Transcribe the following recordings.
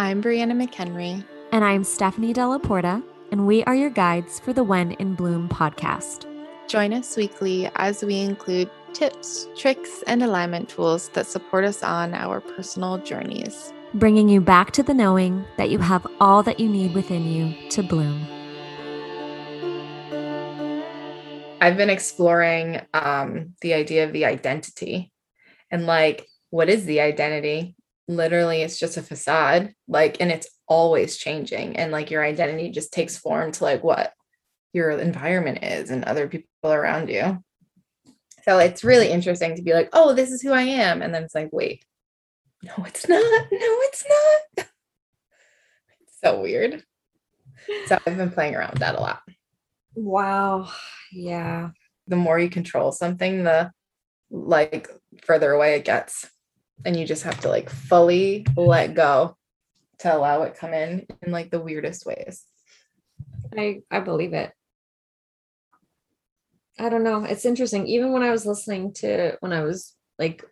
I'm Brianna McHenry. And I'm Stephanie Della Porta, and we are your guides for the When in Bloom podcast. Join us weekly as we include tips, tricks, and alignment tools that support us on our personal journeys, bringing you back to the knowing that you have all that you need within you to bloom. I've been exploring um, the idea of the identity and like, what is the identity? Literally, it's just a facade, like, and it's always changing. And like, your identity just takes form to like what your environment is and other people around you. So it's really mm-hmm. interesting to be like, oh, this is who I am. And then it's like, wait, no, it's not. No, it's not. it's so weird. So I've been playing around with that a lot. Wow. Yeah. The more you control something, the like further away it gets. And you just have to like fully let go to allow it come in in like the weirdest ways. I I believe it. I don't know. It's interesting. Even when I was listening to when I was like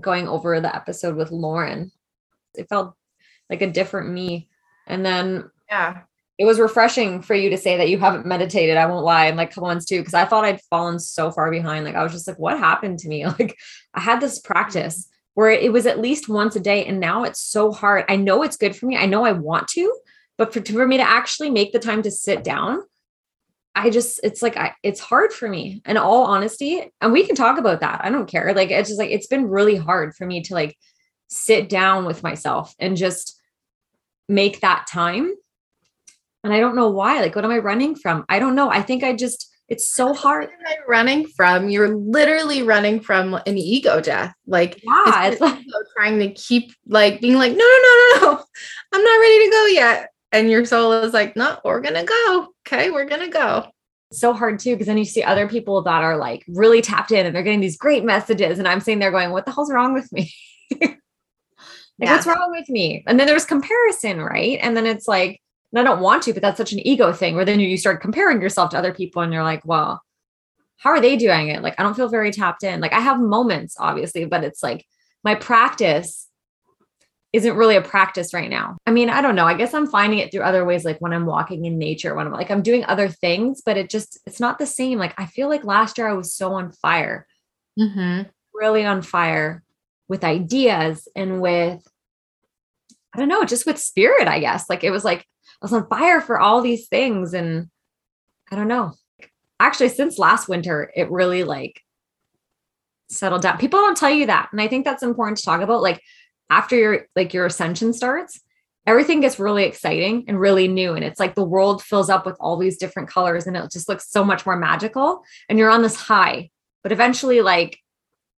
going over the episode with Lauren, it felt like a different me. And then yeah, it was refreshing for you to say that you haven't meditated. I won't lie, and like once too, because I thought I'd fallen so far behind. Like I was just like, what happened to me? Like I had this practice where it was at least once a day, and now it's so hard. I know it's good for me. I know I want to, but for, for me to actually make the time to sit down I just, it's like, I, it's hard for me in all honesty. And we can talk about that. I don't care. Like, it's just like, it's been really hard for me to like sit down with myself and just make that time. And I don't know why. Like, what am I running from? I don't know. I think I just, it's so hard. Am I running from? You're literally running from an ego death. Like, yeah, it's, it's like trying to keep like being like, no, no, no, no, no, I'm not ready to go yet and your soul is like, no, we're gonna go. Okay, we're gonna go. So hard too, because then you see other people that are like really tapped in and they're getting these great messages. And I'm sitting there going, What the hell's wrong with me? like, yeah. what's wrong with me? And then there's comparison, right? And then it's like, and I don't want to, but that's such an ego thing where then you start comparing yourself to other people and you're like, well, how are they doing it? Like, I don't feel very tapped in. Like, I have moments, obviously, but it's like my practice isn't really a practice right now. I mean, I don't know. I guess I'm finding it through other ways, like when I'm walking in nature, when I'm like, I'm doing other things, but it just, it's not the same. Like, I feel like last year I was so on fire, mm-hmm. really on fire with ideas and with, I don't know, just with spirit, I guess. Like, it was like, was on fire for all these things. And I don't know. Actually, since last winter, it really like settled down. People don't tell you that. And I think that's important to talk about. Like, after your like your ascension starts everything gets really exciting and really new and it's like the world fills up with all these different colors and it just looks so much more magical and you're on this high but eventually like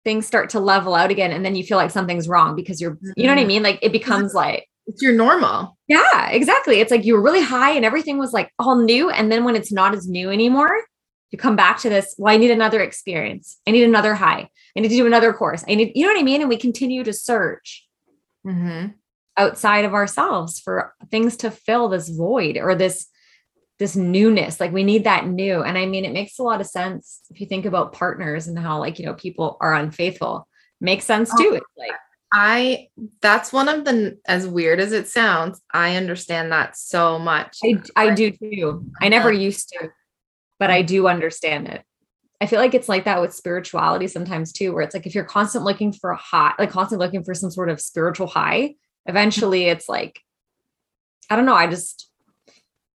things start to level out again and then you feel like something's wrong because you're you know what i mm-hmm. mean like it becomes like it's your normal. Yeah exactly. It's like you were really high and everything was like all new and then when it's not as new anymore you come back to this well i need another experience. I need another high. I need to do another course. I need you know what i mean? And we continue to search mm-hmm. outside of ourselves for things to fill this void or this this newness. Like we need that new. And i mean it makes a lot of sense if you think about partners and how like you know people are unfaithful. Makes sense too. Oh, it's like i that's one of the as weird as it sounds i understand that so much i, I do too i never uh-huh. used to but i do understand it I feel like it's like that with spirituality sometimes too, where it's like if you're constantly looking for a high, like constantly looking for some sort of spiritual high, eventually it's like, I don't know, I just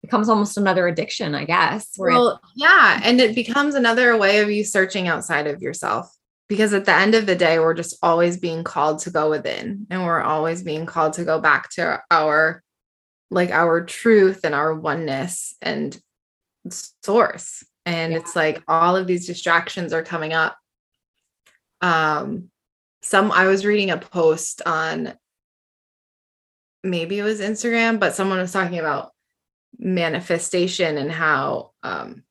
becomes almost another addiction, I guess. Well, yeah. And it becomes another way of you searching outside of yourself. Because at the end of the day, we're just always being called to go within and we're always being called to go back to our like our truth and our oneness and source and yeah. it's like all of these distractions are coming up um some i was reading a post on maybe it was instagram but someone was talking about manifestation and how um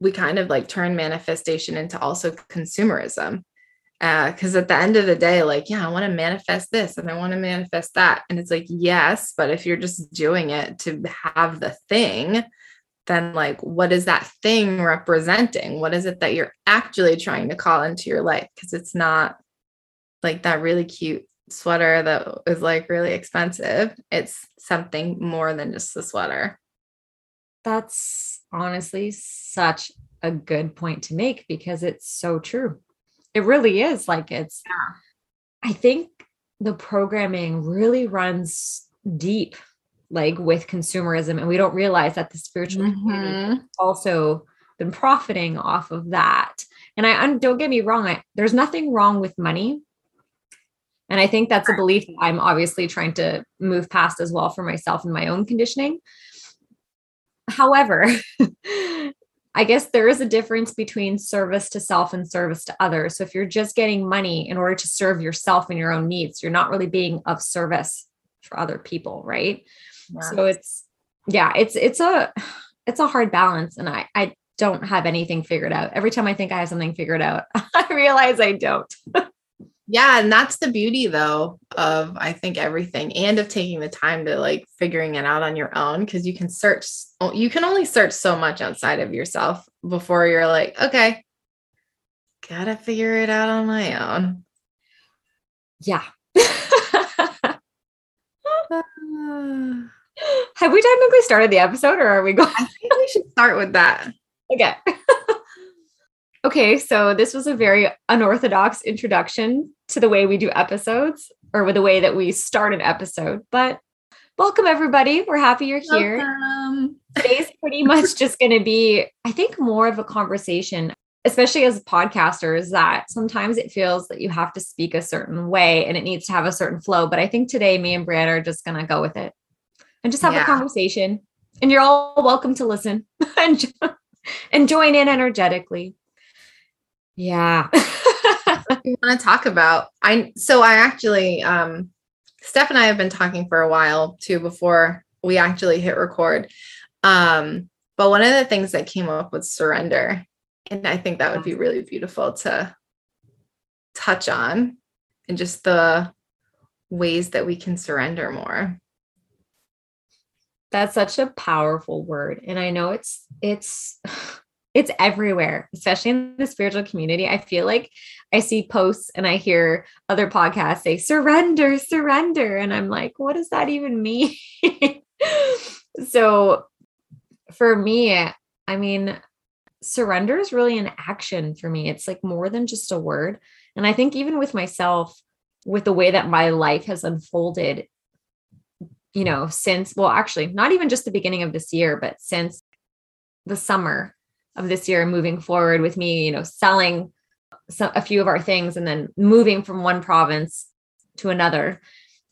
we kind of like turn manifestation into also consumerism because uh, at the end of the day like yeah i want to manifest this and i want to manifest that and it's like yes but if you're just doing it to have the thing then like what is that thing representing what is it that you're actually trying to call into your life because it's not like that really cute sweater that is like really expensive. It's something more than just the sweater. That's honestly such a good point to make because it's so true. It really is like it's, Yeah. I think the programming really runs deep, like with consumerism, and we don't realize that the spiritual community Mhm. also been profiting off of that. And I don't get me wrong, I, there's nothing wrong with money. And I think that's a belief that I'm obviously trying to move past as well for myself and my own conditioning. However, I guess there is a difference between service to self and service to others. So if you're just getting money in order to serve yourself and your own needs, you're not really being of service for other people, right? Yeah. So it's yeah, it's it's a it's a hard balance and I I don't have anything figured out. Every time I think I have something figured out, I realize I don't. Yeah, and that's the beauty though of I think everything and of taking the time to like figuring it out on your own because you can search you can only search so much outside of yourself before you're like, okay, gotta figure it out on my own. Yeah. Have we technically started the episode or are we going? I think we should start with that. Okay. okay, so this was a very unorthodox introduction to the way we do episodes or with the way that we start an episode, but welcome everybody. We're happy you're here. Welcome. Today's pretty much just going to be, I think, more of a conversation, especially as podcasters, that sometimes it feels that you have to speak a certain way and it needs to have a certain flow. But I think today, me and Brianna are just going to go with it and just have a conversation. And you're all welcome to listen and, and join in energetically. Yeah. we want to talk about. I so i actually um steph and i have been talking for a while too before we actually hit record. Um but one of the things that came up was surrender. And i think that would be really beautiful to touch on and just the ways that we can surrender more. That's such a powerful word. And I know it's it's it's everywhere, especially in the spiritual community. I feel like I see posts and I hear other podcasts say surrender, surrender. And I'm like, what does that even mean? so for me, I mean, surrender is really an action for me. It's like more than just a word. And I think even with myself, with the way that my life has unfolded, you know, since, well, actually, not even just the beginning of this year, but since the summer of this year, moving forward with me, you know, selling so, a few of our things and then moving from one province to another.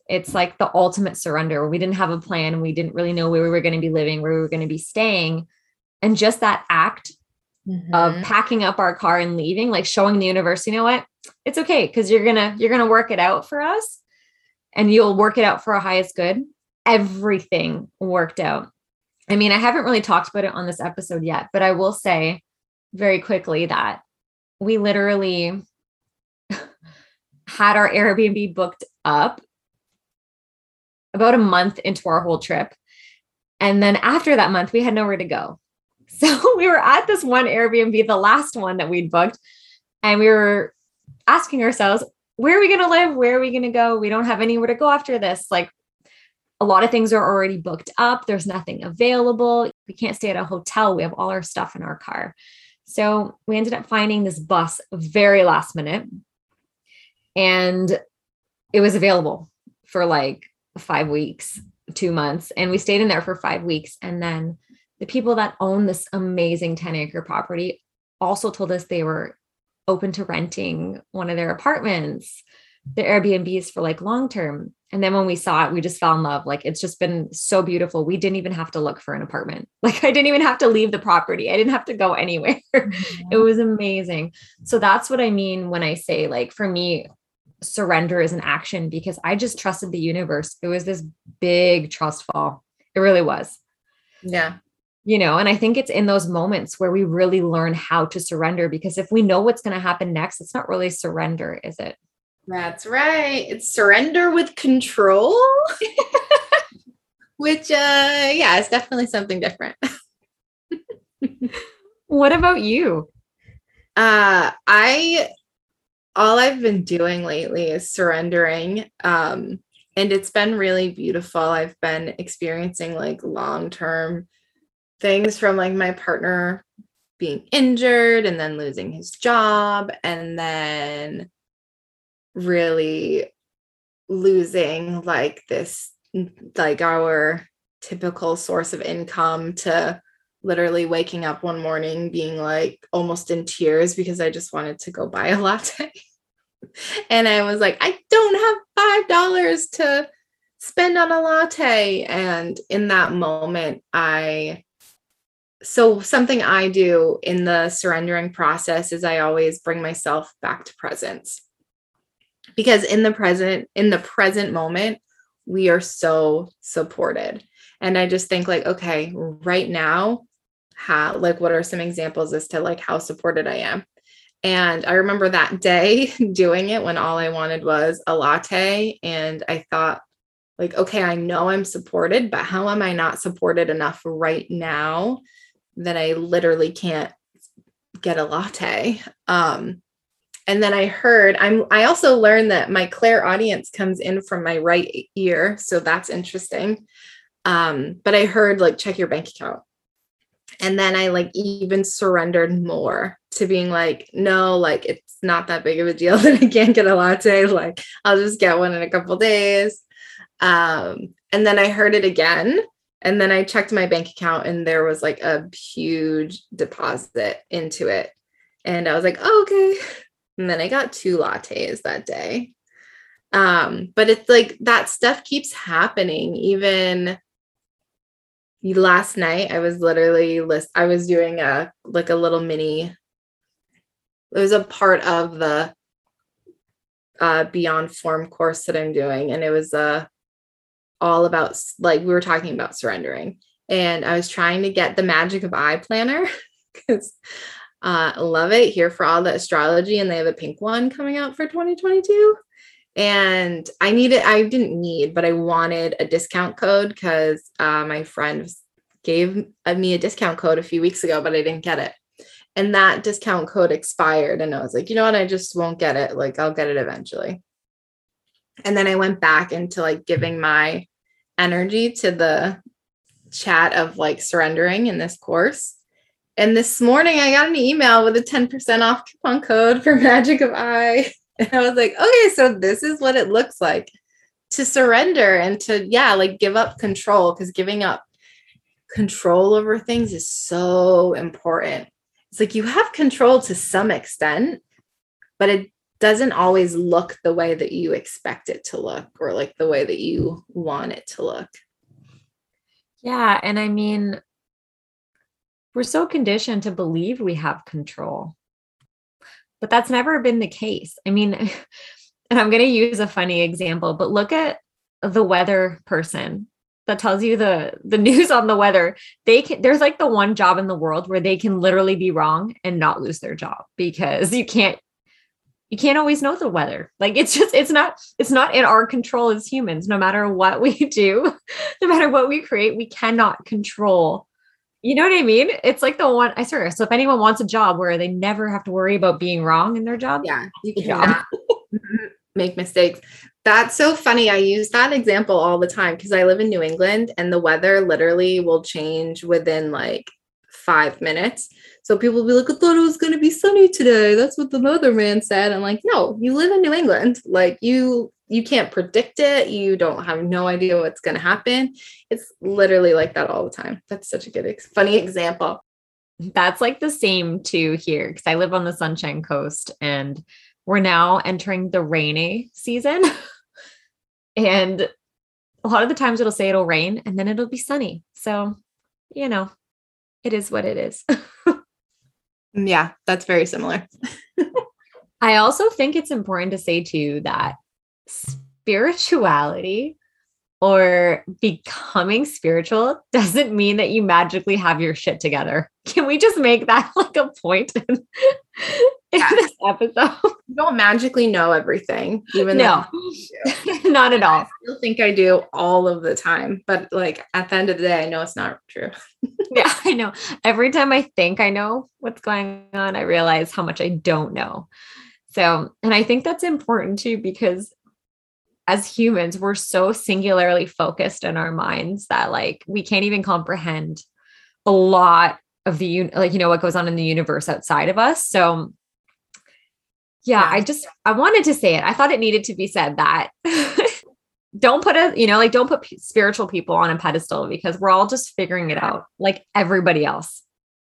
It's like the ultimate surrender we didn't have a plan. We didn't really know where we were going to be living, where we were going to be staying. And just that act of Mhm. packing up our car and leaving, like showing the universe, you know what? It's okay because you're gonna you're gonna work it out for us, and you'll work it out for our highest good. Everything worked out. I mean, I haven't really talked about it on this episode yet, but I will say very quickly that we literally had our Airbnb booked up about a month into our whole trip. And then after that month, we had nowhere to go. So we were at this one Airbnb, the last one that we'd booked, and we were asking ourselves, where are we going to live? Where are we going to go? We don't have anywhere to go after this. Like a lot of things are already booked up. There's nothing available. We can't stay at a hotel. We have all our stuff in our car. So we ended up finding this bus very last minute. And it was available for like five weeks, two months. And we stayed in there for five weeks. And then the people that own this amazing 10 acre property also told us they were open to renting one of their apartments, their Airbnbs for like long term. And then when we saw it, we just fell in love. Like it's just been so beautiful. We didn't even have to look for an apartment. Like I didn't even have to leave the property. I didn't have to go anywhere. it mm-hmm. was amazing. So that's what I mean when I say, like, for me, surrender is an action because I just trusted the universe. It was this big trust fall. It really was yeah you know and i think it's in those moments where we really learn how to surrender because if we know what's going to happen next it's not really surrender is it That's right. It's surrender with control. Which uh yeah, it's definitely something different. what about you Uh I all I've been doing lately is surrendering. Um, and it's been really beautiful. I've been experiencing like long term things from like my partner being injured and then losing his job and then really losing like this like our typical source of income to literally waking up one morning being like almost in tears because I just wanted to go buy a latte. and I was like, I don't have five dollars to spend on a latte. And in that moment, I so something I do in the surrendering process is I always bring myself back to presence. Because in the present, in the present moment, we are so supported. And I just think like, okay, right now, how like what are some examples as to like how supported I am? And I remember that day doing it when all I wanted was a latte. And I thought, like, okay, I know I'm supported, but how am I not supported enough right now that I literally can't get a latte? Um, and then I heard I'm I also learned that my clairaudience comes in from my right ear. So that's interesting. Um, but I heard like check your bank account. And then I like even surrendered more to being like, no, like it's not that big of a deal that I can't get a latte. Like I'll just get one in a couple days. Um, and then I heard it again. And then I checked my bank account and there was like a huge deposit into it. And I was like, oh, okay. And then I got two lattes that day. Um, but it's like that stuff keeps happening. Even last night, I was literally list I was doing a like a little mini it was a part of the uh, beyond form course that I'm doing, and it was uh, all about like we were talking about surrendering, and I was trying to get the Magic of I planner because uh, love it here for all the astrology, and they have a pink one coming out for 2022. And I needed, I didn't need, but I wanted a discount code because uh, my friend gave me a discount code a few weeks ago, but I didn't get it. And that discount code expired and i was like you know what? I just won't get it. Like i'll get it eventually. And then i went back into like giving my energy to the chat of like surrendering in this course and this morning i got an email with a 10% off coupon code for Magic of I and i was like okay so this is what it looks like to surrender and to yeah like give up control because giving up control over things is so important it's like you have control to some extent, but it doesn't always look the way that you expect it to look or like the way that you want it to look. Yeah. And I mean, we're so conditioned to believe we have control, but that's never been the case. I mean, and I'm going to use a funny example, but look at the weather person that tells you the the news on the weather. They can there's like the one job in the world where they can literally be wrong and not lose their job because you can't you can't always know the weather. Like it's just it's not it's not in our control as humans. No matter what we do no matter what we create we cannot control you know what i mean it's like the one i swear so if anyone wants a job where they never have to worry about being wrong in their job yeah you can mm-hmm, make mistakes that's so funny. I use that example all the time because I live in New England and the weather literally will change within like five minutes. So people will be like, I thought it was going to be sunny today. That's what the weatherman said. I'm like, no, you live in New England. Like you, you can't predict it. You don't have no idea what's going to happen. It's literally like that all the time. That's such a good, funny example. That's like the same too here because I live on the Sunshine Coast and we're now entering the rainy season. And a lot of the times it'll say it'll rain and then it'll be sunny. So, you know, it is what it is. Mm, yeah, that's very similar. I also think it's important to say too that spirituality or becoming spiritual doesn't mean that you magically have your shit together. Can we just make that like a point in, in yeah. this episode? You don't magically know everything, even no, not at all. I still think I do all of the time, but like at the end of the day, I know it's not true. yeah, I know. Every time I think I know what's going on, I realize how much I don't know. So, and I think that's important too, because as humans, we're so singularly focused in our minds that like we can't even comprehend a lot of the like you know what goes on in the universe outside of us. So yeah, yeah. I just I wanted to say it. I thought it needed to be said that don't put a you know like don't put spiritual people on a pedestal because we're all just figuring it out like everybody else.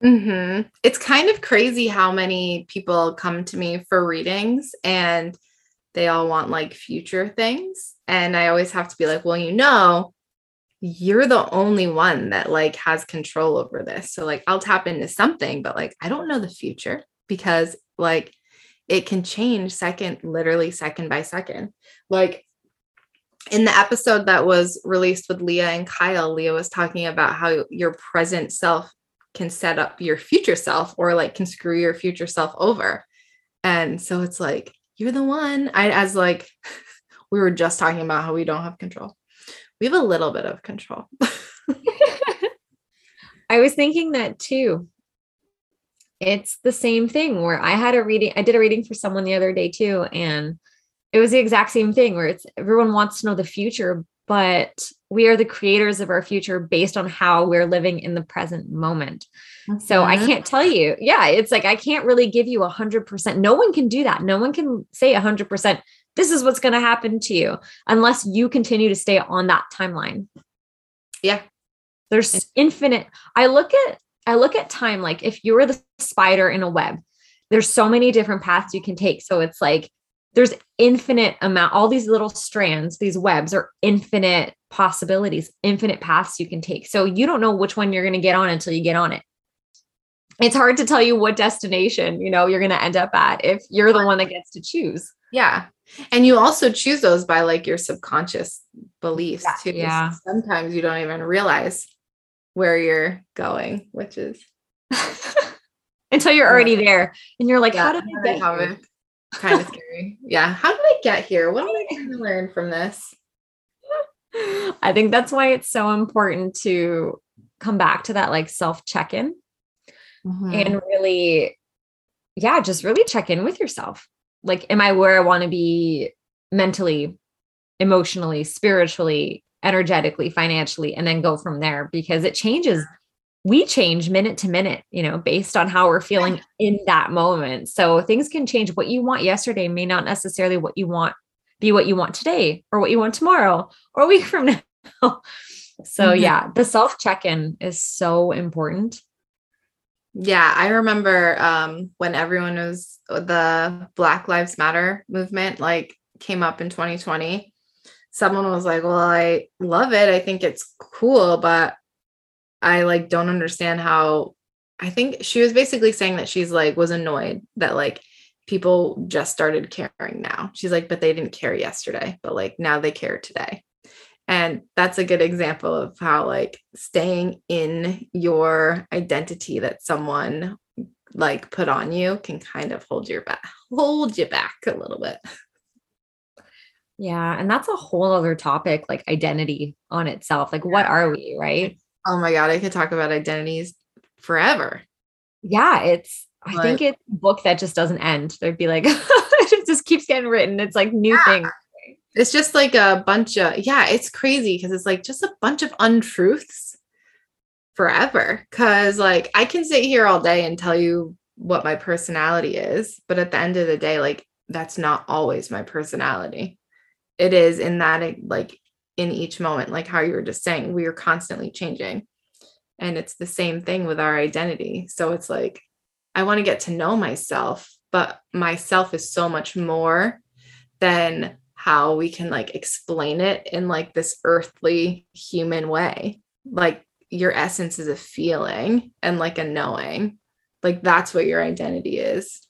Mm-hmm. It's kind of crazy how many people come to me for readings and they all want like future things. And I always have to be like, well, you know, you're the only one that like has control over this. So like I'll tap into something, but like I don't know the future because like it can change second, literally second by second. Like in the episode that was released with Leah and Kyle, Leah was talking about how your present self can set up your future self or like can screw your future self over. And so it's like, you're the one. I as like we were just talking about how we don't have control. We have a little bit of control. I was thinking that too. It's the same thing where I had a reading, I did a reading for someone the other day too. And it was the exact same thing where it's everyone wants to know the future, but we are the creators of our future based on how we're living in the present moment. So I mm-hmm. can't tell you. Yeah, it's like I can't really give you a hundred percent. No one can do that. No one can say a hundred percent. This is what's going to happen to you unless you continue to stay on that timeline. Yeah. There's infinite. I look at I look at time like if you're the spider in a web, there's so many different paths you can take. So it's like there's infinite amount all these little strands these webs are infinite possibilities infinite paths you can take so you don't know which one you're going to get on until you get on it it's hard to tell you what destination you know you're going to end up at if you're the one that gets to choose yeah and you also choose those by like your subconscious beliefs yeah, too yeah sometimes you don't even realize where you're going which is until you're already there and you're like yeah, how did i get here? kind of scary. Yeah. How did I get here? What am I trying to learn from this? I think that's why it's so important to come back to that like self check in mm-hmm. and really, yeah, just really check in with yourself. Like, am I where I want to be mentally, emotionally, spiritually, energetically, financially, and then go from there because it changes we change minute to minute, you know, based on how we're feeling in that moment. So things can change. What you want yesterday may not necessarily what you want be what you want today or what you want tomorrow or a week from now. so mm-hmm. yeah, the self check-in is so important. Yeah, I remember um, when everyone was the Black Lives Matter movement like came up in 2020. Someone was like, "Well, I love it. I think it's cool, but I like don't understand how I think she was basically saying that she's like was annoyed that like people just started caring now. She's like, but they didn't care yesterday, but like now they care today. And that's a good example of how like staying in your identity that someone like put on you can kind of hold your back, hold you back a little bit. Yeah. And that's a whole other topic, like identity on itself. Like, what are we, right? Oh my God, I could talk about identities forever. Yeah, it's, I think it's a book that just doesn't end. There'd be like, it just keeps getting written. It's like new yeah. things. It's just like a bunch of, yeah, it's crazy because it's like just a bunch of untruths forever. Cause like I can sit here all day and tell you what my personality is, but at the end of the day, like that's not always my personality. It is in that like in each moment, like how you were just saying, we are constantly changing. And it's the same thing with our identity. So it's like, I want to get to know myself, but myself is so much more than how we can like explain it in like this earthly human way. Like your essence is a feeling and like a knowing. Like that's what your identity is.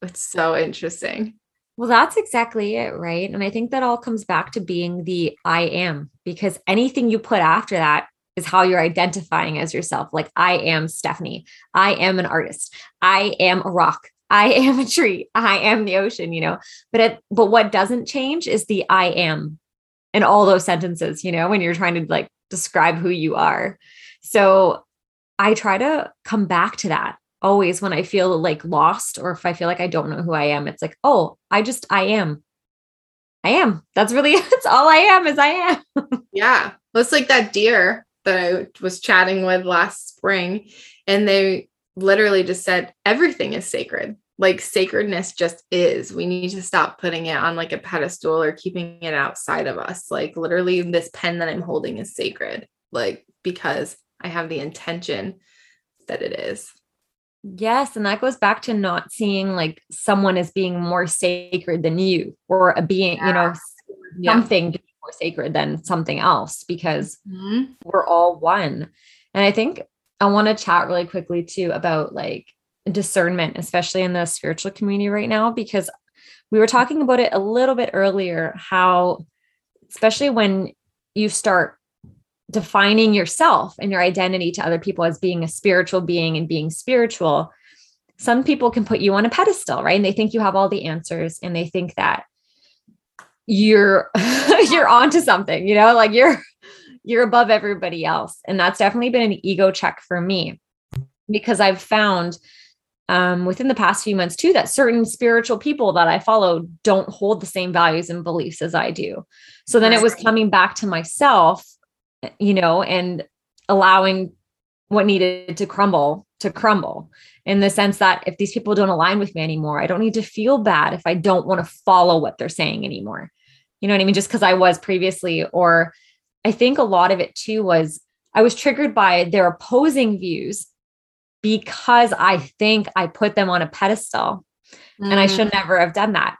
It's so interesting. Well, that's exactly it, right? And I think that all comes back to being the I am, because anything you put after that is how you're identifying as yourself. Like, I am Stephanie. I am an artist. I am a rock. I am a tree. I am the ocean, you know. But it, but what doesn't change is the I am in all those sentences, you know, when you're trying to like describe who you are. So I try to come back to that always when I feel like lost or if I feel like I don't know who I am, it's like, oh, I just, I am. I am. That's really, that's all I am is I am. yeah. It's like that deer that I was chatting with last spring. And they literally just said, everything is sacred. Like sacredness just is. We need to stop putting it on like a pedestal or keeping it outside of us. Like literally, this pen that I'm holding is sacred. Like because I have the intention that it is. Yes. And that goes back to not seeing like someone as being more sacred than you or a being, yeah. you know, yeah. something more sacred than something else because mm-hmm. we're all one. And I think I want to chat really quickly too about like discernment, especially in the spiritual community right now, because we were talking about it a little bit earlier how, especially when you start defining yourself and your identity to other people as being a spiritual being and being spiritual, some people can put you on a pedestal, right? And they think you have all the answers and they think that you're you're onto something, you know, like you're you're above everybody else. And that's definitely been an ego check for me because I've found um, within the past few months too that certain spiritual people that I follow don't hold the same values and beliefs as I do. So then it was coming back to myself you know, and allowing what needed to crumble to crumble in the sense that if these people don't align with me anymore, I don't need to feel bad if I don't want to follow what they're saying anymore. You know what I mean? Just because I was previously, or I think a lot of it too was I was triggered by their opposing views because I think I put them on a pedestal mm. and I should mm-hmm. never have done that.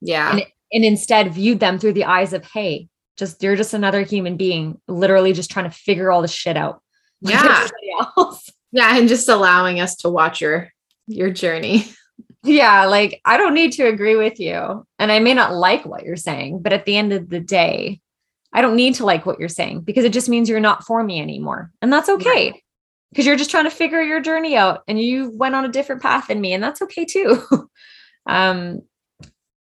Yeah. And, and instead viewed them through the eyes of, hey, just you're just another human being, literally just trying to figure all the shit out. Yeah. yeah. And just allowing us to watch your your journey. Yeah, like I don't need to agree with you. And I may not like what you're saying, but at the end of the day, I don't need to like what you're saying because it just means you're not for me anymore. And that's okay. Because you're just trying to figure your journey out and you went on a different path than me. And that's okay too. um,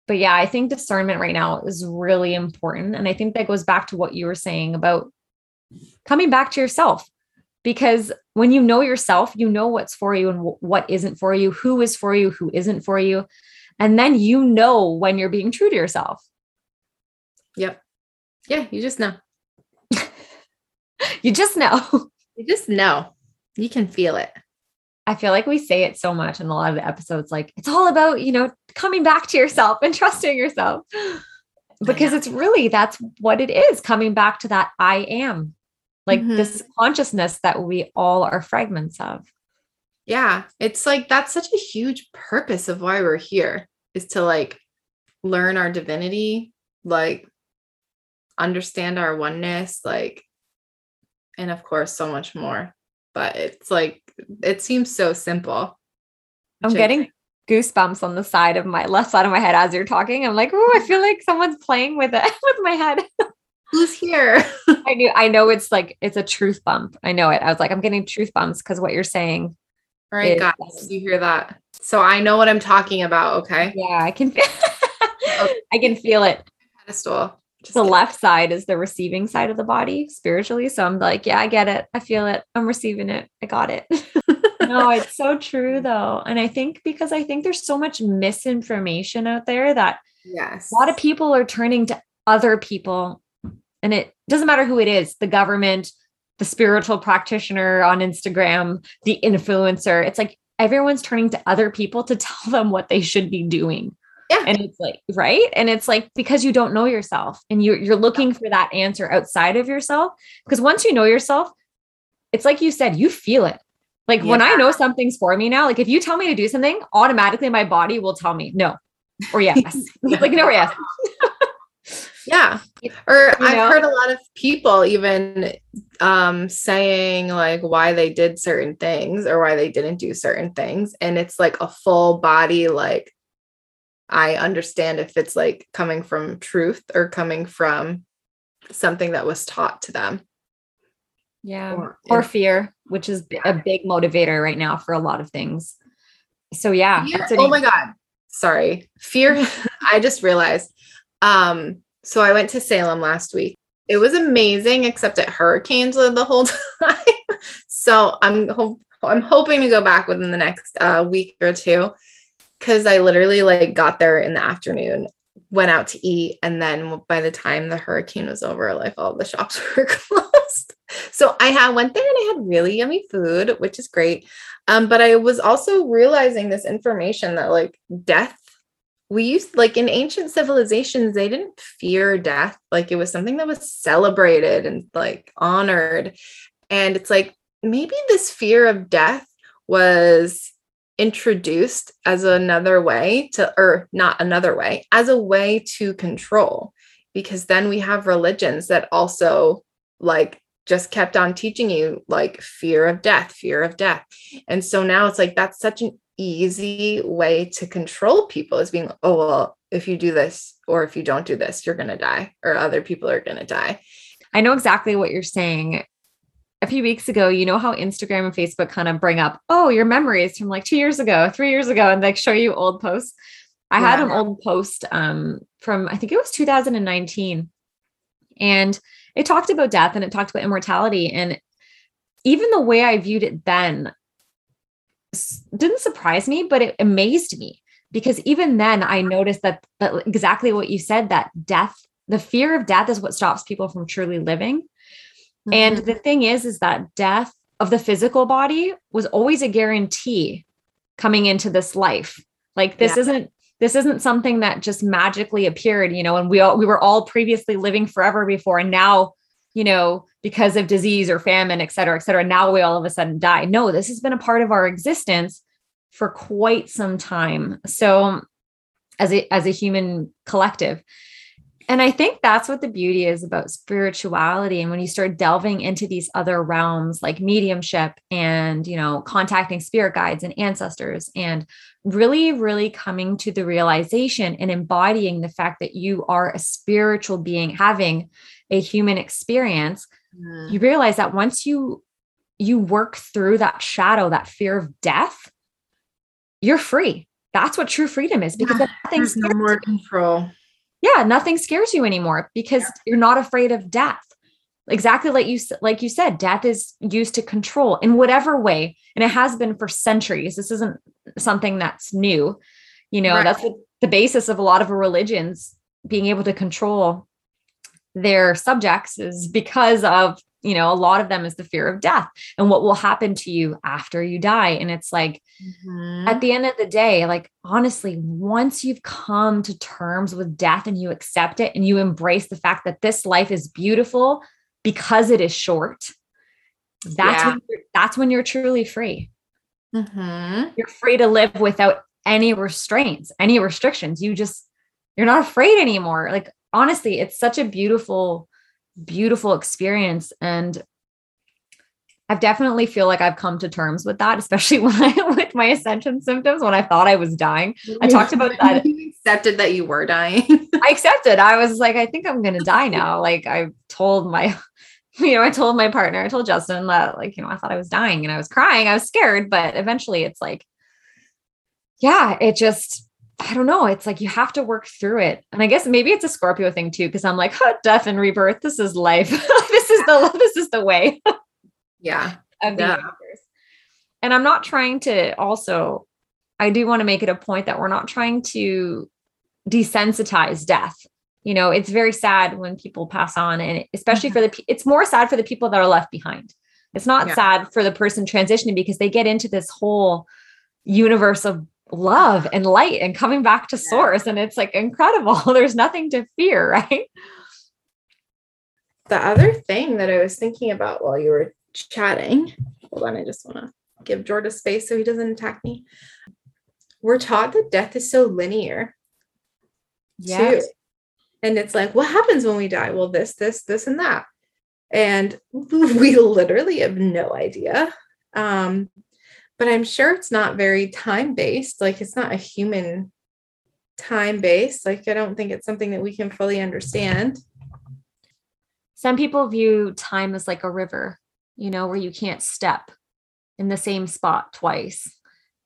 but yeah, I think discernment right now is really important. And I think that goes back to what you were saying about coming back to yourself. Because when you know yourself, you know what's for you and w- what isn't for you, who is for you, who isn't for you. And then you know when you're being true to yourself. Yep. Yeah, you just know. you just know. You just know. You can feel it. I feel like we say it so much in a lot of the episodes, like it's all about, you know, coming back to yourself and trusting yourself. Because it's really that's what it is coming back to that I am, like mm-hmm. this consciousness that we all are fragments of. Yeah. It's like that's such a huge purpose of why we're here is to like learn our divinity, like understand our oneness, like, and of course, so much more. But it's like it seems so simple. I'm getting goosebumps on the side of my left side of my head as you're talking. I'm like, oh, I feel like someone's playing with it with my head. Who's here? I knew I know it's like it's a truth bump. I know it. I was like, I'm getting truth bumps because what you're saying. All right, is, guys, you hear that? So I know what I'm talking about. Okay. Yeah, I can feel I can feel it. Pedestal. Just the left side is the receiving side of the body spiritually. So I'm like, yeah, I get it. I feel it. I'm receiving it. I got it. no, it's so true though. And I think because I think there's so much misinformation out there that yes. a lot of people are turning to other people and it doesn't matter who it is, the government, the spiritual practitioner on Instagram, the influencer. It's like everyone's turning to other people to tell them what they should be doing. Yeah. And it's like, right. And it's like because you don't know yourself and you're you're looking for that answer outside of yourself. Because once you know yourself, it's like you said, you feel it. Like yeah. when I know something's for me now, like if you tell me to do something, automatically my body will tell me no or yes. like no or yes. yeah. Or you I've heard a lot of people even um saying like why they did certain things or why they didn't do certain things. And it's like a full body like I understand if it's like coming from truth or coming from something that was taught to them. Yeah. Or, or fear, which is a big motivator right now for a lot of things. So yeah. oh my God. Sorry. Fear. I just realized. Um, so I went to Salem last week. It was amazing, except it hurricanes the whole time. so I'm ho- I'm hoping to go back within the next uh, week or two because I literally like got there in the afternoon, went out to eat, and then by the time the hurricane was over, like all the shops were closed. So I had went there and I had really yummy food, which is great. Um, but I was also realizing this information that like death we used like in ancient civilizations they didn't fear death like it was something that was celebrated and like honored and it's like maybe this fear of death was introduced as another way to or not another way as a way to control. Because then we have religions that also like just kept on teaching you like fear of death fear of death. And so now it's like that's such an easy way to control people is being oh well if you do this or if you don't do this you're going to die or other people are going to die. I know exactly what you're saying a few weeks ago you know how instagram and facebook kind of bring up oh your memories from like two years ago three years ago and like show you old posts i yeah. had an old post um from i think it was 2019 and it talked about death and it talked about immortality and even the way i viewed it then didn't surprise me, but it amazed me because even then I noticed that, that exactly what you said that death, the fear of death is what stops people from truly living. Mm-hmm. And the thing is, is that death of the physical body was always a guarantee coming into this life. Like this yeah. isn't this isn't something that just magically appeared, you know, and we all we were all previously living forever before and now you know, because of disease or famine, et cetera, et cetera. Now we all of a sudden die. No, this has been a part of our existence for quite some time. So as a as a human collective. And I think that's what the beauty is about spirituality. And when you start delving into these other realms like mediumship and, you know, contacting spirit guides and ancestors and really, really coming to the realization and embodying the fact that you are a spiritual being having a human experience mm. you realize that once you you work through that shadow that fear of death you're free that's what true freedom is because yeah, nothing's no more control yeah nothing scares you anymore because yeah. you're not afraid of death exactly like you like you said death is used to control in whatever way and it has been for centuries this isn't something that's new you know right. that's the, the basis of a lot of religions being able to control their subjects is because of you know a lot of them is the fear of death and what will happen to you after you die and it's like mm-hmm. at the end of the day like honestly once you've come to terms with death and you accept it and you embrace the fact that this life is beautiful because it is short that's yeah. when that's when you're truly free mm-hmm. you're free to live without any restraints any restrictions you just you're not afraid anymore like honestly, it's such a beautiful, beautiful experience. And I've definitely feel like I've come to terms with that, especially when I with my ascension symptoms when I thought I was dying. I talked about that. You accepted that you were dying. I accepted. I was like, I think I'm gonna die now. Like I told my, you know, I told my partner, I told Justin that, like, you know, I thought I was dying and I was crying. I was scared, but eventually it's like, yeah, it just I don't know. It's like you have to work through it. And I guess maybe it's a Scorpio thing too, because I'm like, oh, death and rebirth. This is life. this is the this is the way. yeah. Of the yeah. universe. And I'm not trying to also, I do want to make it a point that we're not trying to desensitize death. You know, it's very sad when people pass on, and especially mm-hmm. for the it's more sad for the people that are left behind. It's not yeah. sad for the person transitioning because they get into this whole universe of love and light and coming back to source. And it's like incredible. There's nothing to fear, right? The other thing that I was thinking about while you were chatting, hold on, I just want to give Jordan space so he doesn't attack me. We're taught that death is so linear. Yeah. And it's like, what happens when we die? Well, this, this, this, and that. And we literally have no idea. Um, but I'm sure it's not very time based. Like it's not a human time based. Like I don't think it's something that we can fully understand. Some people view time as like a river, you know, where you can't step in the same spot twice.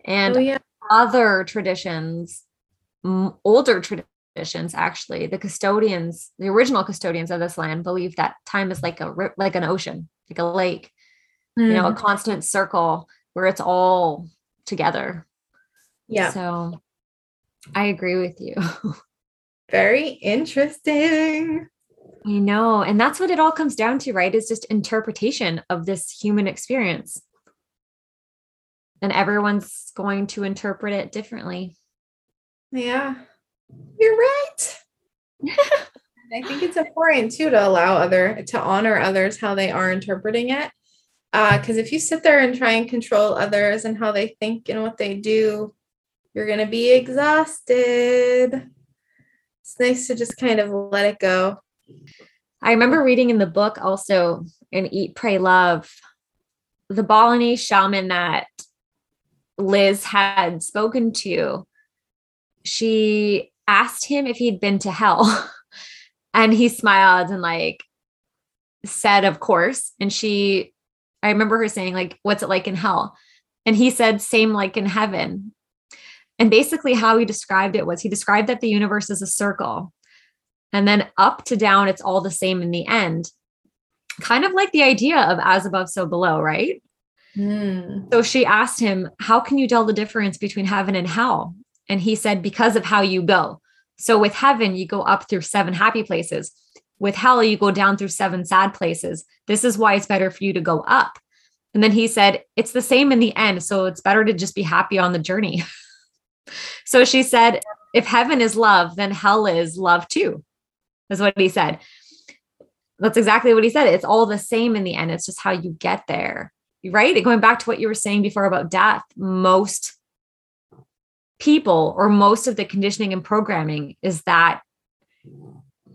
And oh, yeah. other traditions, older traditions actually, the custodians, the original custodians of this land believe that time is like a like an ocean, like a lake, mm. you know, a hmm. constant circle where it's all together. Yeah. So I agree with you. Very interesting. I know. And that's what it all comes down to, right? Is just interpretation of this human experience. And everyone's going to interpret it differently. Yeah. You're right. I think it's important too to allow other to honor others how they are interpreting it. Because uh, if you sit there and try and control others and how they think and what they do, you're gonna be exhausted. It's nice to just kind of let it go. I remember reading in the book also in Eat, Pray, Love, the Balinese shaman that Liz had spoken to. She asked him if he'd been to hell. and he smiled and like said, Of course. And she, I remember her saying, like, what's it like in hell? And he said, same like in heaven. And basically, how he described it was he described that the universe is a circle. And then up to down, it's all the same in the end. Kind of like the idea of as above, so below, right? Mm. So she asked him, How can you tell the difference between heaven and hell? And he said, Because of how you go. So with heaven, you go up through seven happy places. With hell, you go down through seven sad places. This is why it's better for you to go up. And then he said, It's the same in the end. So it's better to just be happy on the journey. so she said, If heaven is love, then hell is love too, is what he said. That's exactly what he said. It's all the same in the end. It's just how you get there. Right. Going back to what you were saying before about death, most people or most of the conditioning and programming is that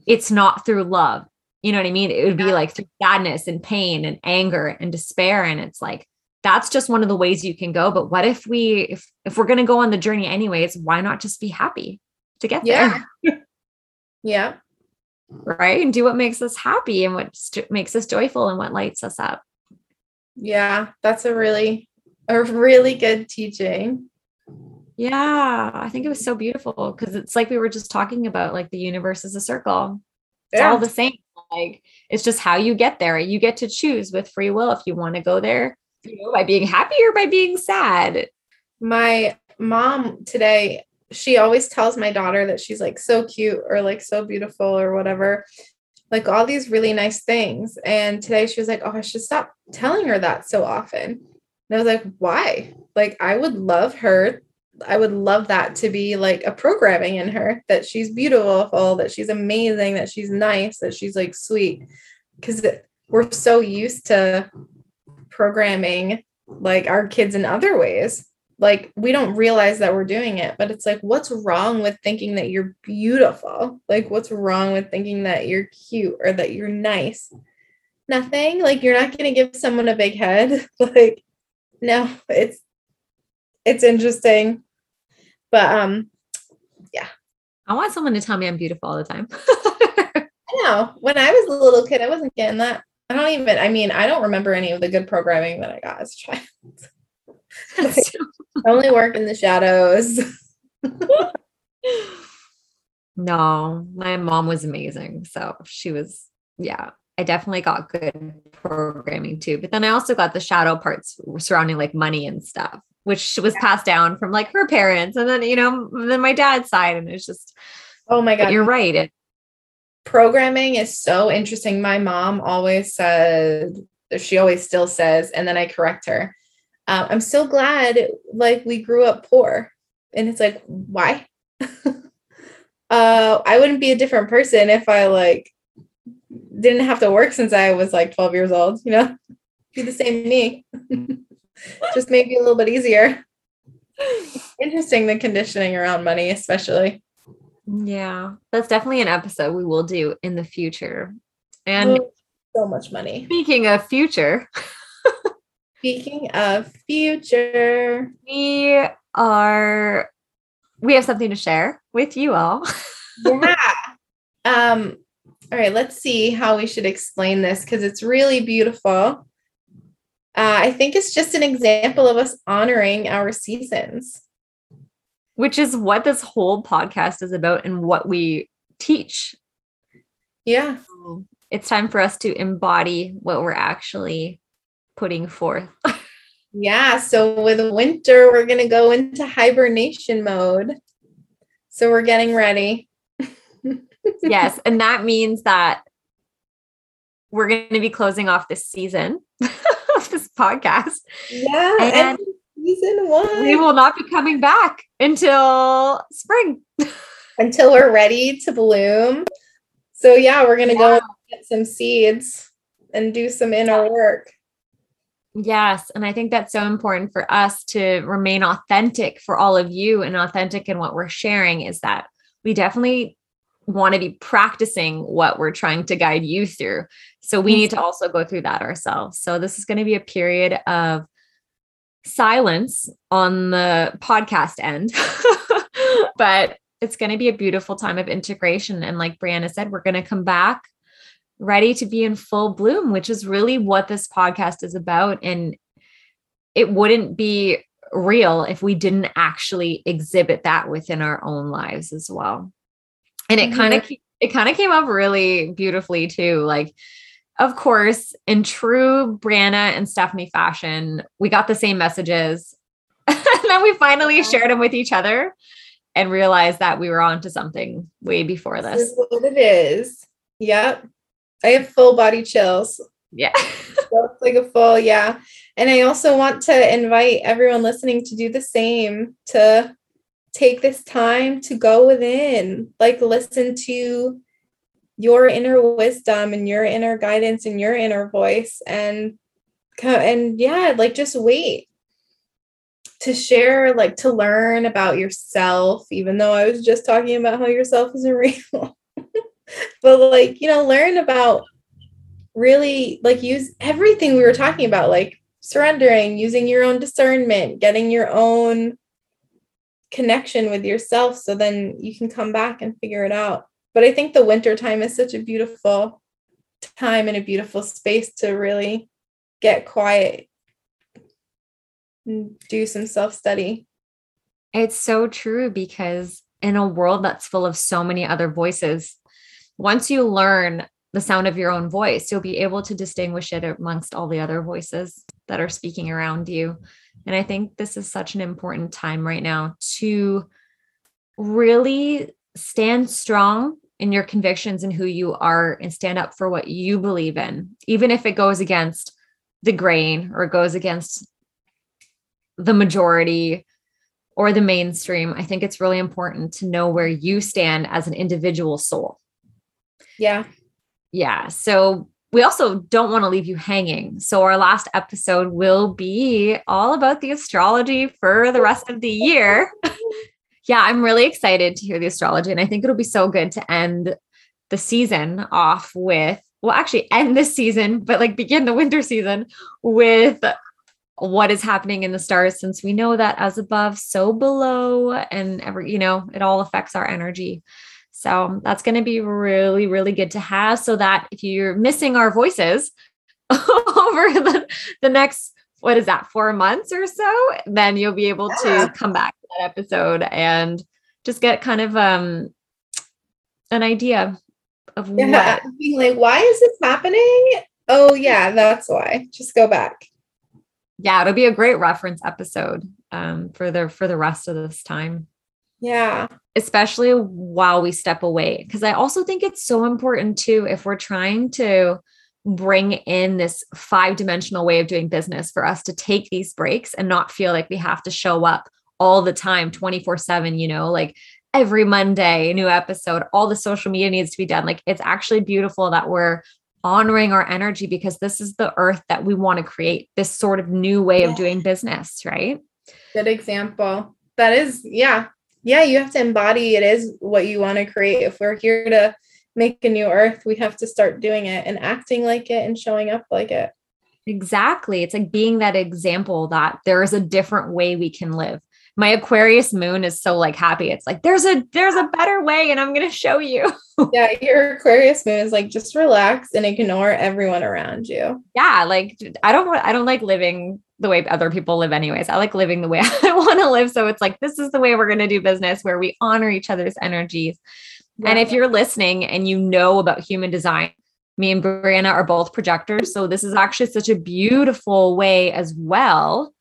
it's not through love. You know what I mean? It would be like through sadness and pain and anger and despair. And it's like, that's just one of the ways you can go. But what if we, if, if we're going to go on the journey anyways, why not just be happy to get Yeah. there? Yeah. right. And do what makes us happy and what st- makes us joyful and what lights us up. Yeah. That's a really, a really good teaching. Yeah. I think it was so beautiful because it's like we were just talking about, like the universe is a circle. It's Yeah. all the same. Like it's just how you get there. You get to choose with free will if you want to go there you know, by being happy or by being sad. my mom today she always tells my daughter that she's like so cute or like so beautiful or whatever like all these really nice things and today she was like oh i should stop telling her that so often and i was like why like i would love her i would love that to be like a programming in her that she's beautiful that she's amazing that she's nice that she's like sweet. Because we're so used to programming like our kids in other ways. Like we don't realize that we're doing it but it's like what's wrong with thinking that you're beautiful? Like what's wrong with thinking that you're cute or that you're nice? Nothing. Like you're not going to give someone a big head. Like no it's it's interesting but um yeah. I want someone to tell me I'm beautiful all the time. i know when i was a little kid i wasn't getting that i don't even i mean i don't remember any of the good programming that i got as a child I only work in the shadows no, my mom was amazing. So she was, yeah, I definitely got good programming too. But then I also got the shadow parts surrounding like money and stuff, which was passed down from like her parents. And then, you know, then my dad's side. And it's just, oh my god you're right. It, programming is so interesting. My mom always said, she always still says, and then I correct her. Um, I'm so glad like we grew up poor. And it's like, why? uh, I wouldn't be a different person if I like didn't have to work since I was like 12 years old, you know? Be the same me. Just maybe a little bit easier. Interesting the conditioning around money, especially. yeah, that's definitely an episode we will do in the future. And Oh, so much money. speaking of future, Speaking of future, we are, we have something to share with you all. yeah. Um, all right, let's see how we should explain this because it's really beautiful. Uh, I think it's just an example of us honoring our seasons. which is what this whole podcast is about and what we teach. Yeah. It's time for us to embody what we're actually putting forth. Yeah. So with winter, we're going to go into hibernation mode. So we're getting ready. Yes. And that means that we're going to be closing off this season of this podcast. Yeah. And, and season one. We will not be coming back until spring. until we're ready to bloom. So yeah, we're going to yeah. go get some seeds and do some inner work. Yes. And I think that's so important for us to remain authentic for all of you and authentic in what we're sharing is that we definitely want to be practicing what we're trying to guide you through. So we need to also go through that ourselves. So this is going to be a period of silence on the podcast end, but it's going to be a beautiful time of integration. And like Brianna said, we're going to come back ready to be in full bloom, which is really what this podcast is about. And it wouldn't be real if we didn't actually exhibit that within our own lives as well. And it mm-hmm. kind of it kind of came up really beautifully too. Like, of course, in true Brianna and Stephanie fashion, we got the same messages. and then we finally shared them with each other and realized that we were onto something way before this. This is what it is. Yep. I have full body chills. Yeah. so it's like a full, yeah. And I also want to invite everyone listening to do the same, to take this time to go within, like listen to your inner wisdom and your inner guidance and your inner voice and and yeah, like just wait to share, like to learn about yourself, even though I was just talking about how yourself isn't real but like you know learn about really like use everything we were talking about like surrendering using your own discernment getting your own connection with yourself so then you can come back and figure it out but i think the winter time is such a beautiful time and a beautiful space to really get quiet and do some self study it's so true because in a world that's full of so many other voices once you learn the sound of your own voice, you'll be able to distinguish it amongst all the other voices that are speaking around you. And I think this is such an important time right now to really stand strong in your convictions and who you are and stand up for what you believe in, even if it goes against the grain or goes against the majority or the mainstream. I think it's really important to know where you stand as an individual soul. Yeah. Yeah. So we also don't want to leave you hanging. So our last episode will be all about the astrology for the rest of the year. yeah, I'm really excited to hear the astrology. And I think it'll be so good to end the season off with, well, actually end this season, but like begin the winter season with what is happening in the stars since we know that as above so below and every you know it all affects our energy so that's going to be really, really good to have so that if you're missing our voices over the, the next, what is that, four months or so, then you'll be able yeah. to come back to that episode and just get kind of um an idea of yeah, what. Being like, why is this happening? Oh, yeah, that's why. Just go back. Yeah, it'll be a great reference episode um, for the for the rest of this time. Yeah. Especially while we step away. Because I also think it's so important too, if we're trying to bring in this five dimensional way of doing business for us to take these breaks and not feel like we have to show up all the time 24 7 you know like every monday a new episode all the social media needs to be done like it's actually beautiful that we're honoring our energy because this is the earth that we want to create this sort of new way yeah. of doing business right good example that is yeah yeah, you have to embody it is what you want to create. If we're here to make a new earth, we have to start doing it and acting like it and showing up like it. Exactly. It's like being that example that there is a different way we can live. My Aquarius moon is so like happy. It's like there's a there's a better way and I'm going to show you. yeah, your Aquarius moon is like just relax and ignore everyone around you. Yeah, like I don't want I don't like living the way other people live anyways. I like living the way I want to live. So it's like, this is the way we're going to do business where we honor each other's energies. Yeah. And if you're listening and you know about human design, me and Brianna are both projectors. So this is actually such a beautiful way as well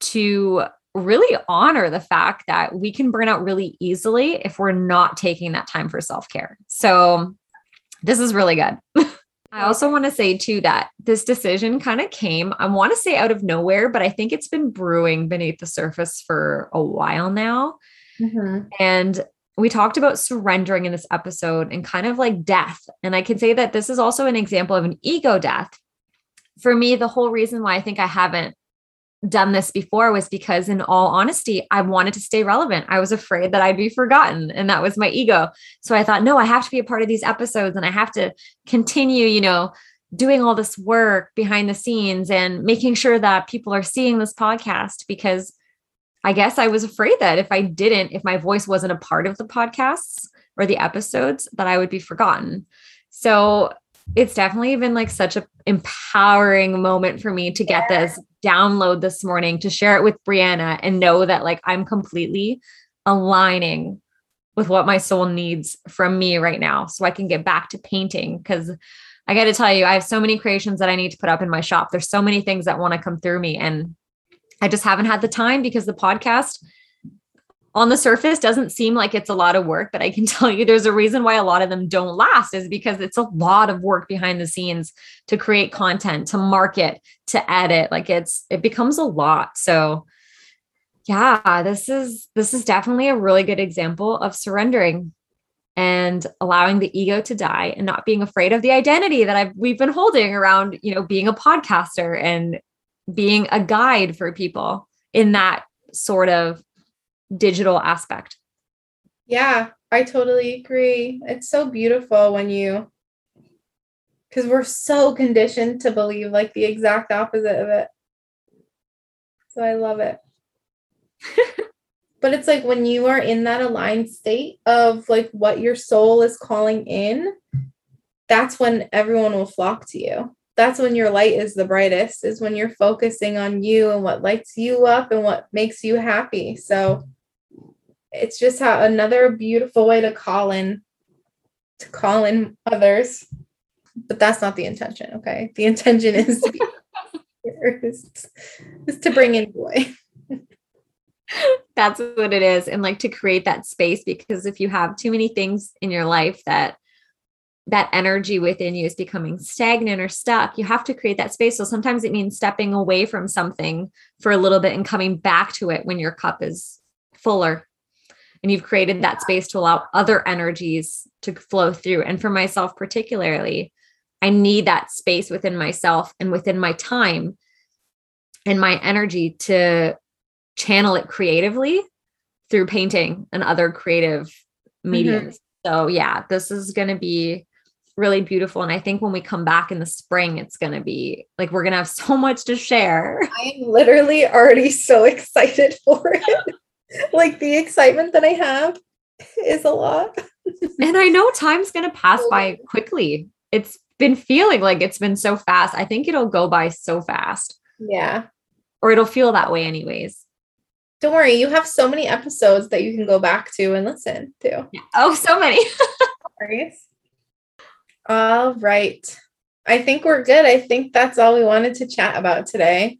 to really honor the fact that we can burn out really easily if we're not taking that time for self care. So, this is really good. I also want to say too that this decision kind of came, I want to say out of nowhere, but I think it's been brewing beneath the surface for a while now. Mm-hmm. And we talked about surrendering in this episode and kind of like death. And I can say that this is also an example of an ego death. For me, the whole reason why I think I haven't done this before was because, in all honesty, I wanted to stay relevant. I was afraid that I'd be forgotten, and that was my ego. So I thought, no, I have to be a part of these episodes and I have to continue, you know, doing all this work behind the scenes and making sure that people are seeing this podcast because I guess I was afraid that if I didn't, if my voice wasn't a part of the podcasts or the episodes, that I would be forgotten. So it's definitely been like such an empowering moment for me to get yeah. this download this morning to share it with Brianna and know that like I'm completely aligning with what my soul needs from me right now so I can get back to painting because I got to tell you I have so many creations that I need to put up in my shop. There's so many things that want to come through me and I just haven't had the time because the podcast on the surface doesn't seem like it's a lot of work, but I can tell you there's a reason why a lot of them don't last is because it's a lot of work behind the scenes to create content, to market, to edit. Like it's it becomes a lot. So yeah, this is this is definitely a really good example of surrendering and allowing the ego to die and not being afraid of the identity that I've we've been holding around, you know, being a podcaster and being a guide for people in that sort of digital aspect. Yeah, I totally agree. It's so beautiful when you because we're so conditioned to believe like the exact opposite of it. So I love it. but it's like when you are in that aligned state of like what your soul is calling in, that's when everyone will flock to you. That's when your light is the brightest, is when you're focusing on you and what lights you up and what makes you happy. So it's just how another beautiful way to call in to call in others. But that's not the intention okay? The intention is to be is, is to bring in joy. That's what it is and like to create that space because if you have too many things in your life that that energy within you is becoming stagnant or stuck you have to create that space. So sometimes it means stepping away from something for a little bit and coming back to it when your cup is fuller and you've created that space to allow other energies to flow through. And for myself, particularly, I need that space within myself and within my time and my energy to channel it creatively through painting and other creative mm-hmm. mediums. Mm-hmm. So, yeah, this is going to be really beautiful. And I think when we come back in the spring, it's going to be like we're going to have so much to share. I am literally already so excited for it. like the excitement that I have is a lot. and I know time's going to pass by quickly. It's been feeling like it's been so fast. I think it'll go by so fast. Yeah. Or it'll feel that way, anyways. Don't worry, you have so many episodes that you can go back to and listen to. Yeah. Oh, so many. all right. I think we're good. I think that's all we wanted to chat about today.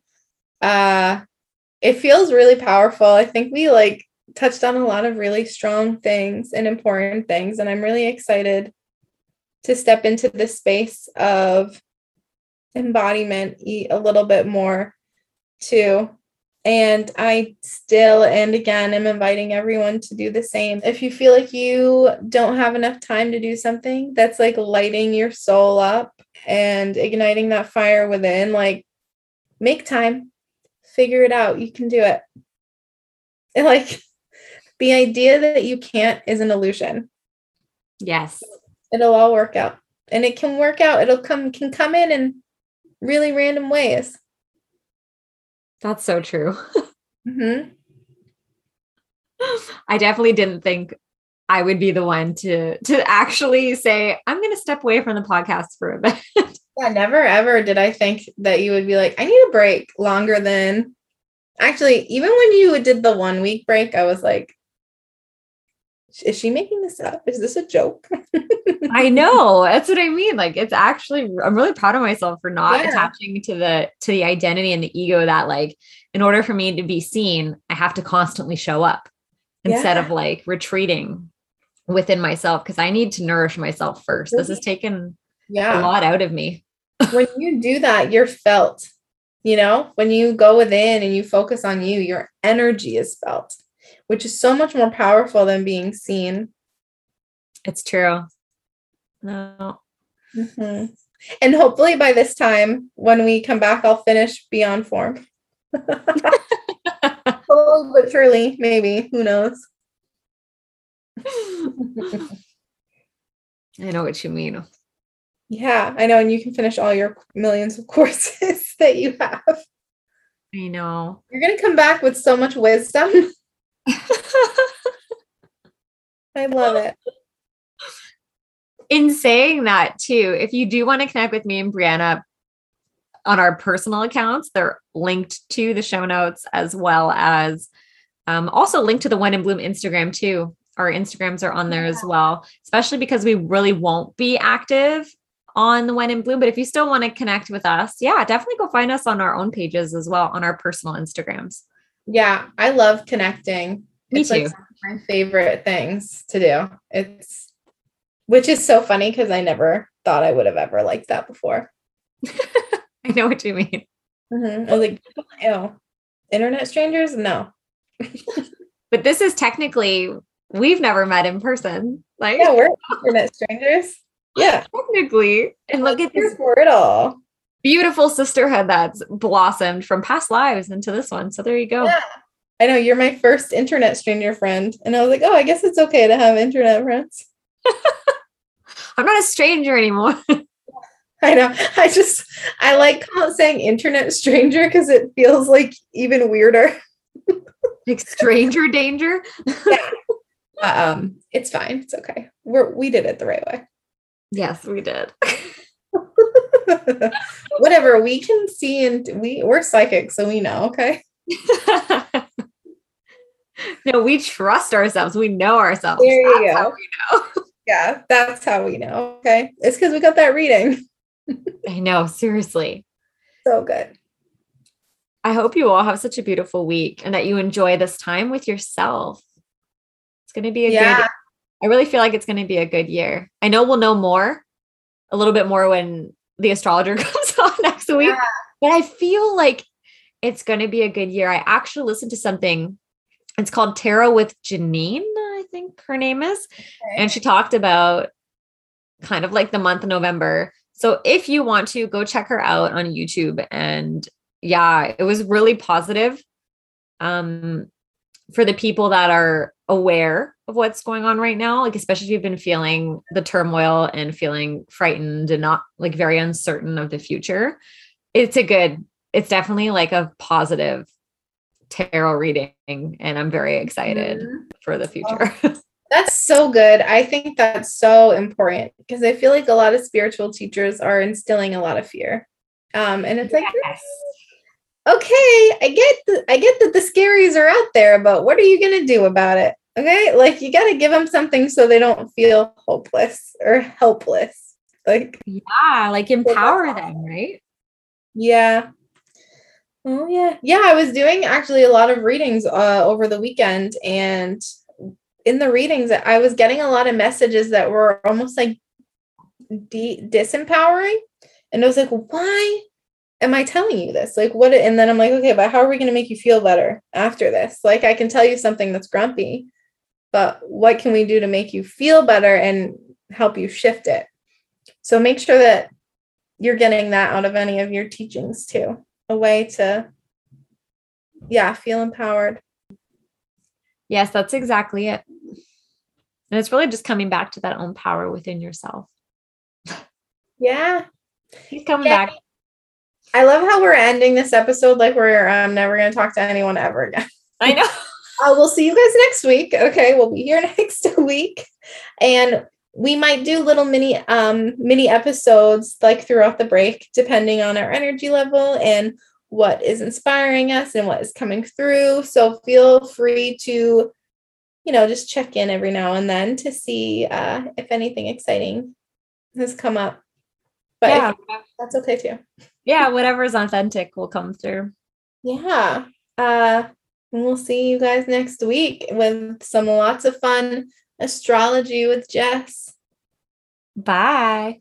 Uh it feels really powerful. I think we like touched on a lot of really strong things and important things. And I'm really excited to step into the space of embodiment a little bit more too. And I still and again am inviting everyone to do the same. If you feel like you don't have enough time to do something that's like lighting your soul up and igniting that fire within, like make time figure it out. You can do it. And like the idea that you can't is an illusion. Yes. It'll all work out. And it can work out. It'll come can come in in really random ways. That's so true. mm-hmm. I definitely didn't think I would be the one to to actually say I'm going to step away from the podcast for a bit. Yeah, never ever did I think that you would be like, I need a break longer than actually, even when you did the one week break, I was like, is she making this up? Is this a joke? I know. That's what I mean. Like it's actually I'm really proud of myself for not Yeah. attaching to the to the identity and the ego that like in order for me to be seen, I have to constantly show up instead of like retreating within myself because I need to nourish myself first. This has taken a lot out of me. When you do that, you're felt. You know, when you go within and you focus on you, your energy is felt, which is so much more powerful than being seen. It's true. No. Mhm. And hopefully by this time, when we come back, I'll finish Beyond Form. Slowly but surely, maybe. Who knows? I know what you mean. Yeah, I know. And you can finish all your millions of courses that you have. I know. You're going to come back with so much wisdom. I love it. in saying that too, if you do want to connect with me and Brianna on our personal accounts, they're linked to the show notes as well as um, also linked to the One in Bloom Instagram too. Our Instagrams are on there as well, especially because we really won't be active on the When in Bloom. But if you still want to connect with us, yeah, definitely go find us on our own pages as well on our personal Instagrams. Yeah, I love connecting. Me it's like too. of my favorite things to do. It's which is so funny because I never thought I would have ever liked that before. I know what you mean. Mhm. I was like, ew, internet strangers? No. But this is technically, we've never met in person. Like, Yeah, we're internet strangers. Yeah. technically. And look at this for it all. beautiful sisterhood that's blossomed from past lives into this one. So there you go. Yeah. I know you're my first internet stranger friend. And I was like, oh, I guess it's okay to have internet friends. I'm not a stranger anymore. I know. I just I like saying internet stranger because it feels like even weirder. like stranger danger. um, it's fine. It's okay. We're we did it the right way. Yes, we did. Whatever we can see and we we're psychic, so we know. Okay. no, we trust ourselves. We know ourselves. There you That's go. we know. Yeah, that's how we know. Okay. It's because we got that reading. I know, seriously. So good. I hope you all have such a beautiful week and that you enjoy this time with yourself. It's going to be a Yeah. good I really feel like it's going to be a good year. I know we'll know more, a little bit more when the astrologer comes on next week, Yeah. but I feel like it's going to be a good year. I actually listened to something. It's called Tarot with Janine, I think her name is. And she talked about kind of like the month of November. So if you want to go check her out on YouTube and yeah, it was really positive. Um for the people that are aware of what's going on right now, like especially if you've been feeling the turmoil and feeling frightened and not like very uncertain of the future. It's a good, it's definitely like a positive tarot reading and I'm very excited Mhm. for the future. That's so good. I think that's so important because I feel like a lot of spiritual teachers are instilling a lot of fear. Um, and it's like, Yes. okay, I get the, I get that the scaries are out there, but what are you gonna do about it? Okay, like you got to give them something so they don't feel hopeless or helpless. Like, Yeah, like empower them, right? yeah. Oh yeah, yeah. I was doing actually a lot of readings uh, over the weekend, and in the readings, I was getting a lot of messages that were almost like de- disempowering, and I was like, why am I telling you this? Like, what? And then I'm like, okay, but how are we going to make you feel better after this? Like, I can tell you something that's grumpy, but what can we do to make you feel better and help you shift it? So make sure that you're getting that out of any of your teachings too. A way to, yeah, feel empowered. Yes, that's exactly it. And it's really just coming back to that own power within yourself. Yeah. He's coming Yeah. back. I love how we're ending this episode like we're um, never going to talk to anyone ever again. I know. Uh, we'll see you guys next week. Okay, we'll be here next week, and we might do little mini um mini episodes like throughout the break, depending on our energy level and what is inspiring us and what is coming through. So feel free to, you know, just check in every now and then to see uh, if anything exciting has come up. But yeah. that's okay too. Yeah, whatever's authentic will come through. Yeah. Uh, and we'll see you guys next week with some lots of fun astrology with Jess. Bye.